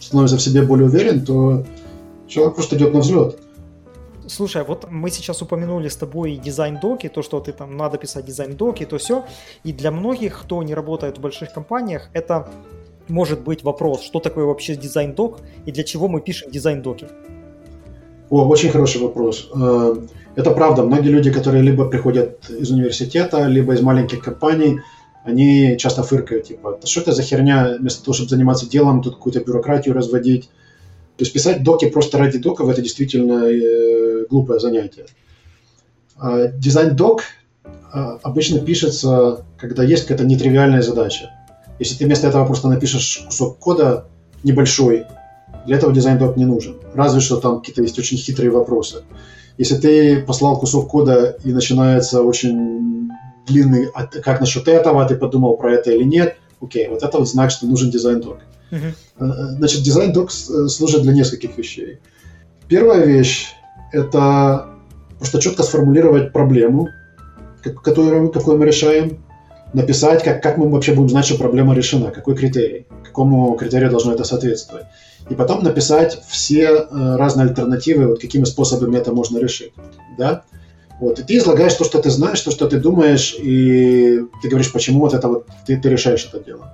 становится в себе более уверен, то человек просто идет на взлет. Слушай, а вот мы сейчас упомянули с тобой дизайн-доки, то, что ты там надо писать дизайн-доки, то все. И для многих, кто не работает в больших компаниях, это может быть вопрос, что такое вообще дизайн-док и для чего мы пишем дизайн-доки. О, очень хороший вопрос. Это правда. Многие люди, которые либо приходят из университета, либо из маленьких компаний, они часто фыркают, типа, что это за херня, вместо того, чтобы заниматься делом, тут какую-то бюрократию разводить. То есть писать доки просто ради доков – это действительно э, глупое занятие. А дизайн-док а, обычно пишется, когда есть какая-то нетривиальная задача. Если ты вместо этого просто напишешь кусок кода небольшой, для этого дизайн-док не нужен. Разве что там какие-то есть очень хитрые вопросы. Если ты послал кусок кода и начинается очень длинный, а как насчет этого, ты подумал про это или нет, окей, вот это вот знак, что нужен дизайн-док. Uh-huh. Значит, дизайн-док э, служит для нескольких вещей. Первая вещь – это просто четко сформулировать проблему, которую, какую мы решаем, написать, как, как мы вообще будем знать, что проблема решена, какой критерий, какому критерию должно это соответствовать. И потом написать все э, разные альтернативы, вот какими способами это можно решить. Да? Вот, и ты излагаешь то, что ты знаешь, то, что ты думаешь, и ты говоришь, почему вот это вот ты, ты решаешь это дело.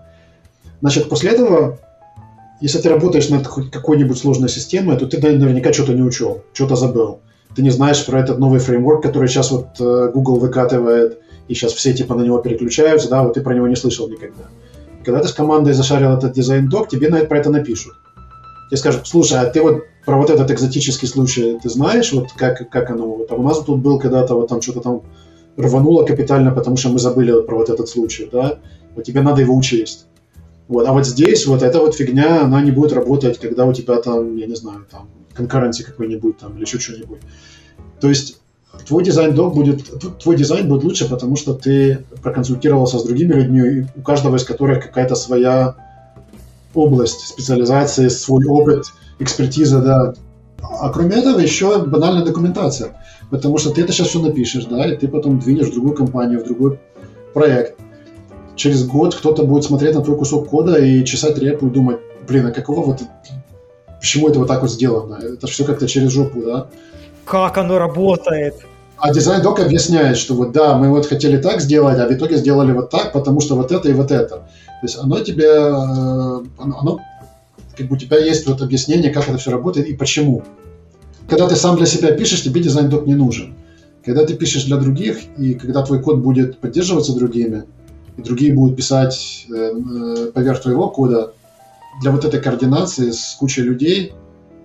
Значит, после этого, если ты работаешь над какой-нибудь сложной системой, то ты наверняка что-то не учел, что-то забыл. Ты не знаешь про этот новый фреймворк, который сейчас вот э, Google выкатывает, и сейчас все типа на него переключаются, да, вот ты про него не слышал никогда. Когда ты с командой зашарил этот дизайн-док, тебе на это, про это напишут. Тебе скажут, слушай, а ты вот про вот этот экзотический случай, ты знаешь, вот как, как оно, вот, а у нас тут был когда-то вот там что-то там рвануло капитально, потому что мы забыли про вот этот случай, да, вот тебе надо его учесть. Вот, а вот здесь вот эта вот фигня, она не будет работать, когда у тебя там, я не знаю, там, конкуренции какой-нибудь там или еще что-нибудь. То есть твой дизайн-док будет, твой дизайн будет лучше, потому что ты проконсультировался с другими людьми, у каждого из которых какая-то своя область специализации, свой опыт, экспертиза, да. А кроме этого еще банальная документация, потому что ты это сейчас все напишешь, да, и ты потом двинешь в другую компанию, в другой проект. Через год кто-то будет смотреть на твой кусок кода и чесать репу и думать, блин, а какого вот, почему это вот так вот сделано? Это все как-то через жопу, да? Как оно работает? А дизайн-док объясняет, что вот да, мы вот хотели так сделать, а в итоге сделали вот так, потому что вот это и вот это. То есть оно тебе, э, оно, как бы у тебя есть вот объяснение, как это все работает и почему. Когда ты сам для себя пишешь, тебе дизайн-док не нужен. Когда ты пишешь для других, и когда твой код будет поддерживаться другими, и другие будут писать э, э, поверх твоего кода, для вот этой координации с кучей людей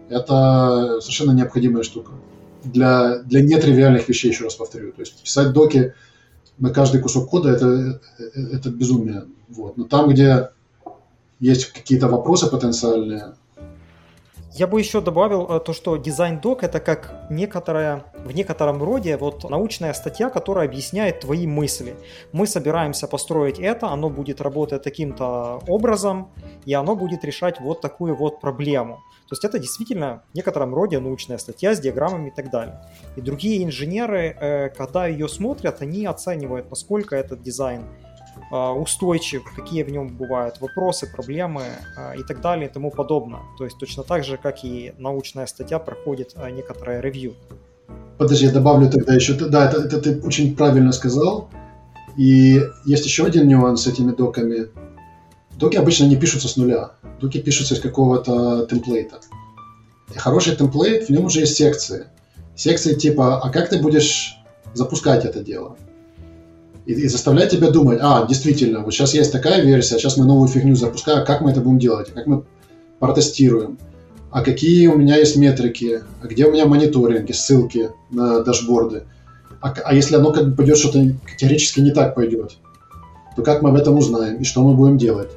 это совершенно необходимая штука для, для нетривиальных вещей, еще раз повторю. То есть писать доки на каждый кусок кода это, это безумие. Вот. Но там, где есть какие-то вопросы потенциальные, я бы еще добавил э, то, что дизайн-док это как некоторая, в некотором роде вот научная статья, которая объясняет твои мысли. Мы собираемся построить это, оно будет работать таким-то образом, и оно будет решать вот такую вот проблему. То есть это действительно в некотором роде научная статья с диаграммами и так далее. И другие инженеры, э, когда ее смотрят, они оценивают, насколько этот дизайн а, устойчив, какие в нем бывают вопросы, проблемы а, и так далее и тому подобное. То есть точно так же, как и научная статья проходит некоторое ревью. Подожди, я добавлю тогда еще. Да, это, это ты очень правильно сказал. И есть еще один нюанс с этими доками. Доки обычно не пишутся с нуля. Доки пишутся из какого-то темплейта. И хороший темплейт, в нем уже есть секции. Секции типа, а как ты будешь запускать это дело? и, и заставлять тебя думать, а, действительно, вот сейчас есть такая версия, сейчас мы новую фигню запускаем, как мы это будем делать, как мы протестируем, а какие у меня есть метрики, а где у меня мониторинги, ссылки на дашборды, а, а если оно как бы пойдет что-то теоретически не так пойдет, то как мы об этом узнаем и что мы будем делать?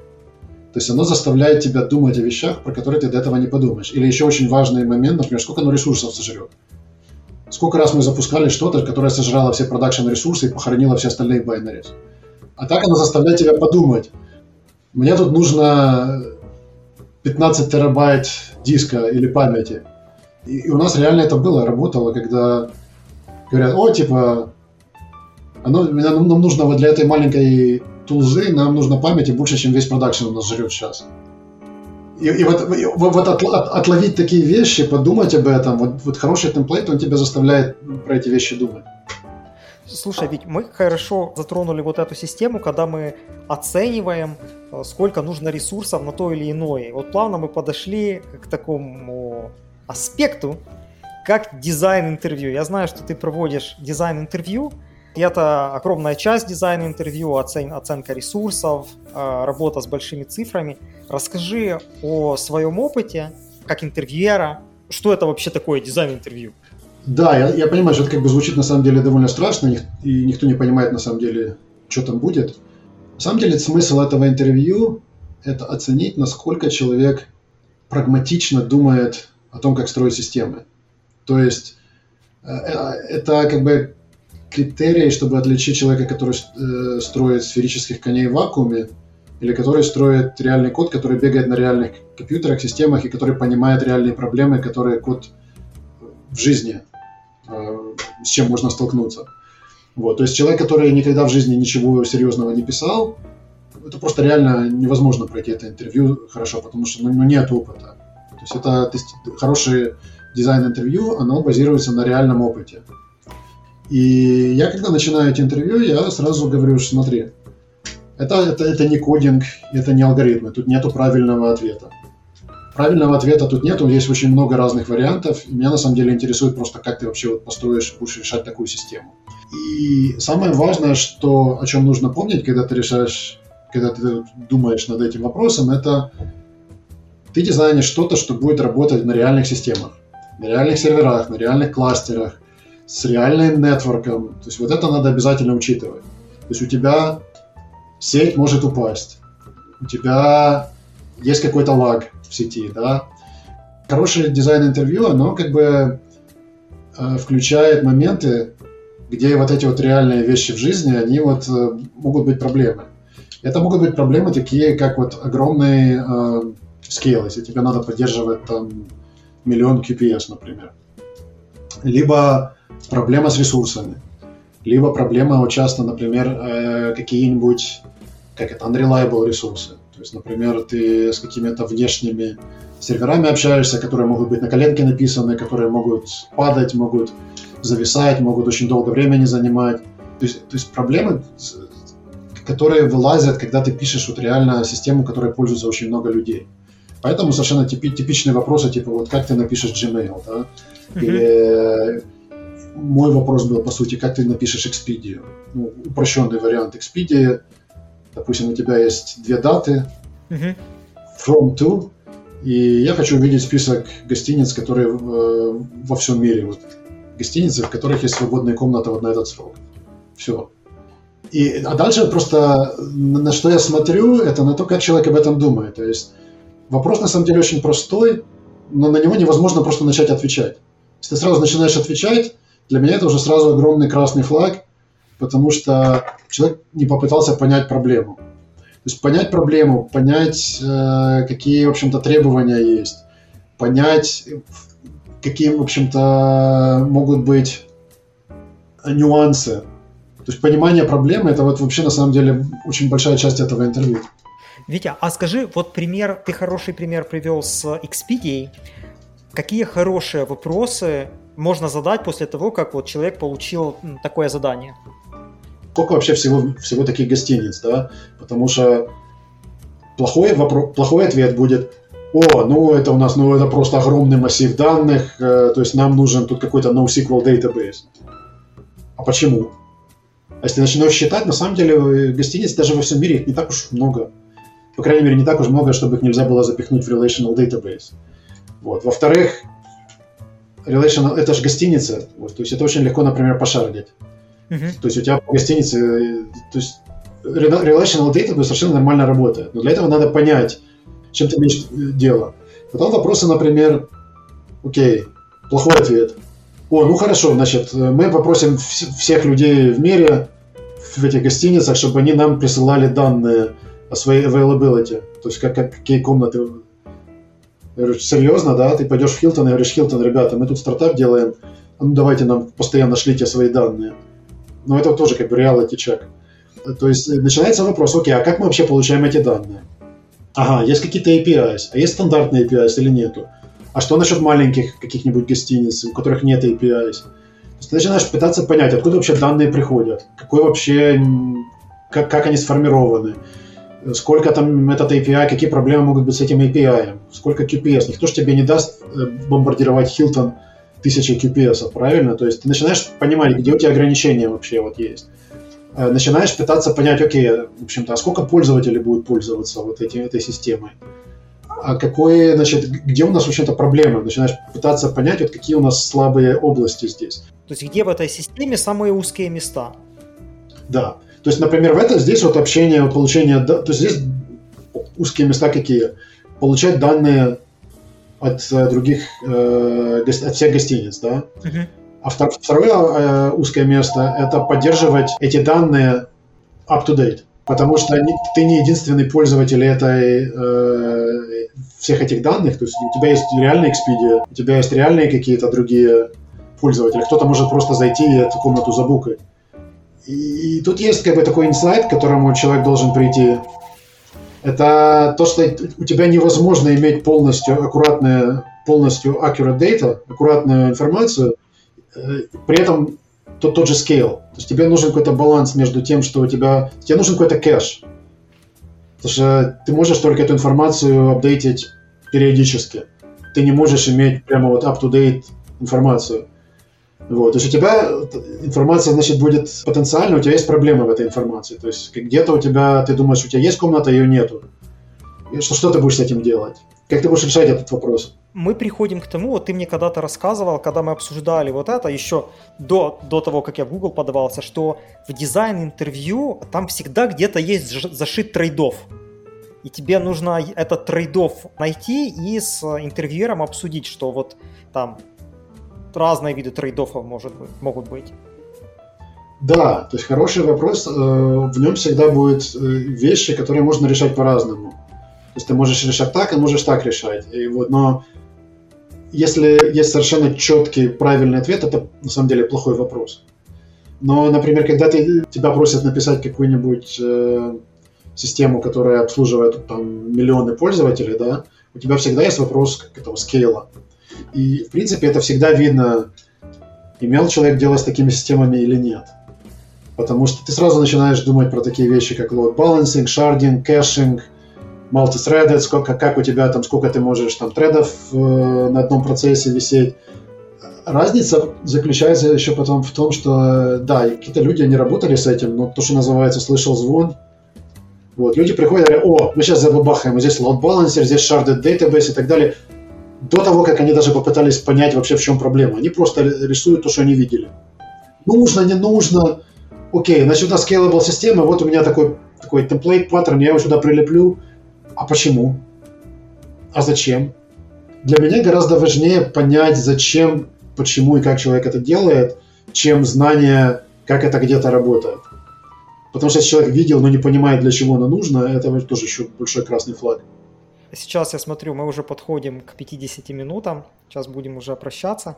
То есть оно заставляет тебя думать о вещах, про которые ты до этого не подумаешь. Или еще очень важный момент, например, сколько оно ресурсов сожрет. Сколько раз мы запускали что-то, которое сожрало все продакшн-ресурсы и похоронило все остальные байнерис. А так она заставляет тебя подумать. Мне тут нужно 15 терабайт диска или памяти. И, и у нас реально это было, работало, когда говорят, о, типа, оно, нам, нам нужно вот для этой маленькой тулзы, нам нужно памяти больше, чем весь продакшн у нас жрет сейчас. И, и вот, и, вот от, от, отловить такие вещи, подумать об этом, вот, вот хороший темплейт, он тебя заставляет про эти вещи думать. Слушай, ведь мы хорошо затронули вот эту систему, когда мы оцениваем, э, сколько нужно ресурсов на то или иное. Вот плавно мы подошли к такому аспекту, как дизайн-интервью. Я знаю, что ты проводишь дизайн-интервью, и это огромная часть дизайна интервью, оцен, оценка ресурсов, э, работа с большими цифрами. Расскажи о своем опыте как интервьюера. Что это вообще такое дизайн-интервью? Да, я, я понимаю, что это как бы звучит на самом деле довольно страшно, и никто не понимает на самом деле, что там будет. На самом деле смысл этого интервью – это оценить, насколько человек прагматично думает о том, как строить системы. То есть э, э, это как бы критерии, чтобы отличить человека, который э, строит сферических коней в вакууме, или который строит реальный код, который бегает на реальных компьютерах, системах, и который понимает реальные проблемы, которые код в жизни, э, с чем можно столкнуться. Вот. То есть человек, который никогда в жизни ничего серьезного не писал, это просто реально невозможно пройти это интервью хорошо, потому что ну, нет опыта. То есть это то есть, хорошее дизайн-интервью, оно базируется на реальном опыте. И я, когда начинаю эти интервью, я сразу говорю, смотри, это, это, это не кодинг, это не алгоритмы, тут нету правильного ответа. Правильного ответа тут нету, есть очень много разных вариантов. И меня на самом деле интересует просто, как ты вообще вот построишь, будешь решать такую систему. И самое важное, что, о чем нужно помнить, когда ты решаешь, когда ты думаешь над этим вопросом, это ты дизайнишь что-то, что будет работать на реальных системах, на реальных серверах, на реальных кластерах, с реальным нетворком. То есть вот это надо обязательно учитывать. То есть у тебя сеть может упасть, у тебя есть какой-то лаг в сети, да. Хорошее дизайн-интервью, оно как бы э, включает моменты, где вот эти вот реальные вещи в жизни, они вот э, могут быть проблемы. Это могут быть проблемы такие, как вот огромный э, скейл, если тебе надо поддерживать там миллион QPS, например. Либо проблема с ресурсами. Либо проблема вот часто, например, э, какие-нибудь, как это, unreliable ресурсы. То есть, например, ты с какими-то внешними серверами общаешься, которые могут быть на коленке написаны, которые могут падать, могут зависать, могут очень долго времени занимать. То есть, то есть проблемы, которые вылазят, когда ты пишешь вот реально систему, которой пользуется очень много людей. Поэтому совершенно типи, типичные вопросы, типа вот как ты напишешь Gmail, да? Или мой вопрос был, по сути, как ты напишешь Expedia. Ну, упрощенный вариант Expedia. Допустим, у тебя есть две даты, from to, и я хочу увидеть список гостиниц, которые э, во всем мире. Вот, гостиницы, в которых есть свободные комнаты вот на этот срок. Все. И, а дальше просто на что я смотрю, это на то, как человек об этом думает. То есть вопрос на самом деле очень простой, но на него невозможно просто начать отвечать. Если ты сразу начинаешь отвечать, для меня это уже сразу огромный красный флаг, потому что человек не попытался понять проблему. То есть понять проблему, понять, э, какие, в общем-то, требования есть, понять, какие, в общем-то, могут быть нюансы. То есть понимание проблемы – это вот вообще, на самом деле, очень большая часть этого интервью. Витя, а скажи, вот пример, ты хороший пример привел с Expedia. Какие хорошие вопросы можно задать после того, как вот человек получил такое задание? Сколько вообще всего, всего таких гостиниц, да? Потому что плохой, вопрос, плохой ответ будет, о, ну это у нас, ну это просто огромный массив данных, э, то есть нам нужен тут какой-то NoSQL database. А почему? А если начнешь считать, на самом деле гостиниц даже во всем мире их не так уж много. По крайней мере, не так уж много, чтобы их нельзя было запихнуть в relational database. Вот. Во-вторых, relational, это же гостиница, вот, то есть это очень легко, например, пошардить. Uh-huh. То есть у тебя по гостинице, то есть relational database совершенно нормально работает, но для этого надо понять, чем ты имеешь дело. Потом вопросы, например, окей, плохой ответ. О, ну хорошо, значит, мы попросим вс- всех людей в мире в этих гостиницах, чтобы они нам присылали данные о своей availability, то есть как, как, какие комнаты. Я говорю, серьезно, да? Ты пойдешь в Хилтон и говоришь, Хилтон, ребята, мы тут стартап делаем, ну давайте нам постоянно шлите свои данные. Но это тоже как бы reality check. То есть начинается вопрос, окей, а как мы вообще получаем эти данные? Ага, есть какие-то APIs, а есть стандартные APIs или нету? А что насчет маленьких каких-нибудь гостиниц, у которых нет APIs? То есть ты начинаешь пытаться понять, откуда вообще данные приходят, какой вообще, как, как они сформированы, сколько там этот API, какие проблемы могут быть с этим API, сколько QPS. Никто же тебе не даст э, бомбардировать Hilton тысячи QPS, правильно? То есть ты начинаешь понимать, где у тебя ограничения вообще вот есть. Э, начинаешь пытаться понять, окей, в общем-то, а сколько пользователей будет пользоваться вот этим, этой системой? А какой, значит, где у нас, в общем-то, проблемы? Начинаешь пытаться понять, вот какие у нас слабые области здесь. То есть где в этой системе самые узкие места? Да. То есть, например, в этом здесь вот общение, получение, то есть здесь узкие места какие? Получать данные от э, других, э, от всех гостиниц, да? Uh-huh. А второе э, узкое место – это поддерживать эти данные up-to-date. Потому что ты не единственный пользователь этой, э, всех этих данных. То есть у тебя есть реальная Expedia, у тебя есть реальные какие-то другие пользователи. Кто-то может просто зайти и эту комнату забукать. И, тут есть как бы такой инсайт, к которому человек должен прийти. Это то, что у тебя невозможно иметь полностью аккуратную, полностью accurate data, аккуратную информацию – Э, при этом тот, тот же scale. То есть тебе нужен какой-то баланс между тем, что у тебя... Тебе нужен какой-то кэш. Потому что ты можешь только эту информацию апдейтить периодически. Ты не можешь иметь прямо вот up-to-date информацию. Вот. То есть у тебя информация, значит, будет потенциально, у тебя есть проблемы в этой информации. То есть где-то у тебя, ты думаешь, у тебя есть комната, ее нету. И что, что ты будешь с этим делать? Как ты будешь решать этот вопрос? Мы приходим к тому, вот ты мне когда-то рассказывал, когда мы обсуждали вот это, еще до, до того, как я в Google подавался, что в дизайн-интервью там всегда где-то есть зашит трейдов. И тебе нужно этот трейдов найти и с интервьюером обсудить, что вот там разные виды трейдов может быть, могут быть. Да, то есть хороший вопрос, э, в нем всегда будут э, вещи, которые можно решать по-разному. То есть ты можешь решать так, и можешь так решать. И вот, но если есть совершенно четкий правильный ответ, это на самом деле плохой вопрос. Но, например, когда ты, тебя просят написать какую-нибудь э, систему, которая обслуживает там, миллионы пользователей, да, у тебя всегда есть вопрос этого скейла. И, в принципе, это всегда видно, имел человек дело с такими системами или нет. Потому что ты сразу начинаешь думать про такие вещи, как load balancing, sharding, caching, multi-threaded, сколько, как у тебя там, сколько ты можешь там тредов э, на одном процессе висеть. Разница заключается еще потом в том, что, да, какие-то люди, они работали с этим, но то, что называется, слышал звон, вот, люди приходят и говорят, о, мы сейчас забабахаем, здесь load balancer, здесь sharded database и так далее. До того, как они даже попытались понять вообще, в чем проблема. Они просто рисуют то, что они видели. Нужно, не нужно. Окей, значит, у нас scalable система, вот у меня такой, такой template паттерн, я его сюда прилеплю. А почему? А зачем? Для меня гораздо важнее понять, зачем, почему и как человек это делает, чем знание, как это где-то работает. Потому что если человек видел, но не понимает, для чего оно нужно, это тоже еще большой красный флаг. Сейчас я смотрю, мы уже подходим к 50 минутам, сейчас будем уже прощаться.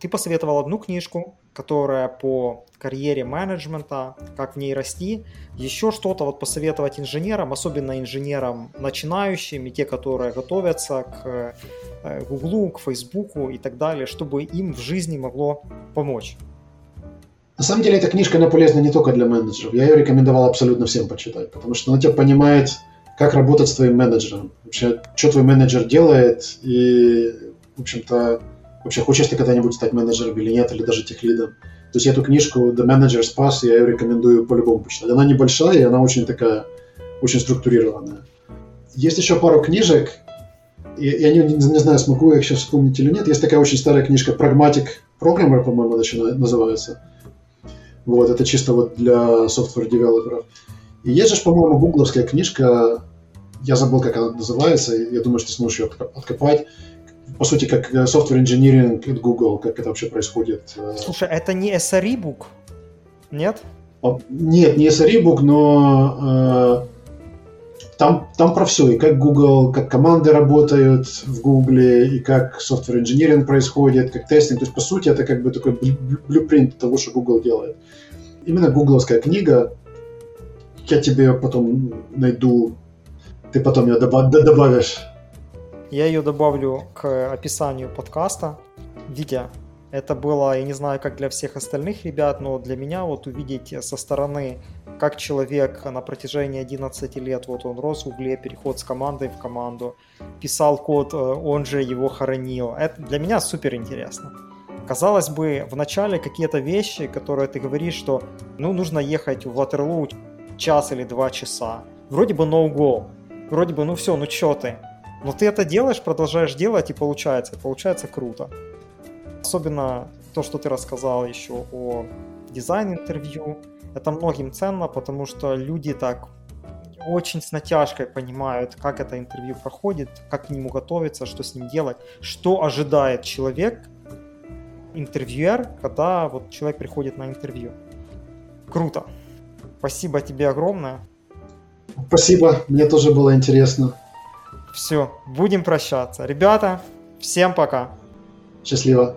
Ты посоветовал одну книжку, которая по карьере менеджмента, как в ней расти. Еще что-то вот посоветовать инженерам, особенно инженерам начинающим и те, которые готовятся к Гуглу, э, к Фейсбуку и так далее, чтобы им в жизни могло помочь. На самом деле эта книжка, она полезна не только для менеджеров. Я ее рекомендовал абсолютно всем почитать, потому что она тебя понимает, как работать с твоим менеджером. Вообще, что твой менеджер делает и, в общем-то, вообще хочешь ты когда-нибудь стать менеджером или нет, или даже техлидом. То есть эту книжку The Manager's Pass я ее рекомендую по-любому почитать. Она небольшая, и она очень такая, очень структурированная. Есть еще пару книжек, я не, не, не знаю, смогу я их сейчас вспомнить или нет. Есть такая очень старая книжка Pragmatic Programmer, по-моему, называется. Вот, это чисто вот для software-девелоперов. И есть же, по-моему, гугловская книжка, я забыл, как она называется, я думаю, что ты сможешь ее откопать. По сути, как э, software engineering от Google, как это вообще происходит. Э. Слушай, это не SRE-бук? Нет? Нет, не SRE-бук, но э, там, там про все, и как Google, как команды работают в Google, и как software engineering происходит, как тестинг. То есть, по сути, это как бы такой блюпринт того, что Google делает именно гугловская книга. Я тебе потом найду, ты потом ее добавишь. Я ее добавлю к описанию подкаста. Витя, это было, я не знаю, как для всех остальных ребят, но для меня вот увидеть со стороны, как человек на протяжении 11 лет, вот он рос в угле, переход с командой в команду, писал код, э, он же его хоронил. Это для меня супер интересно. Казалось бы, в начале какие-то вещи, которые ты говоришь, что ну нужно ехать в Ватерлоу час или два часа. Вроде бы no-go. Вроде бы, ну все, ну чё ты. Но ты это делаешь, продолжаешь делать и получается. получается круто. Особенно то, что ты рассказал еще о дизайн-интервью. Это многим ценно, потому что люди так очень с натяжкой понимают, как это интервью проходит, как к нему готовиться, что с ним делать, что ожидает человек интервьюер, когда вот человек приходит на интервью. Круто. Спасибо тебе огромное. Спасибо, мне тоже было интересно. Все, будем прощаться. Ребята, всем пока. Счастливо.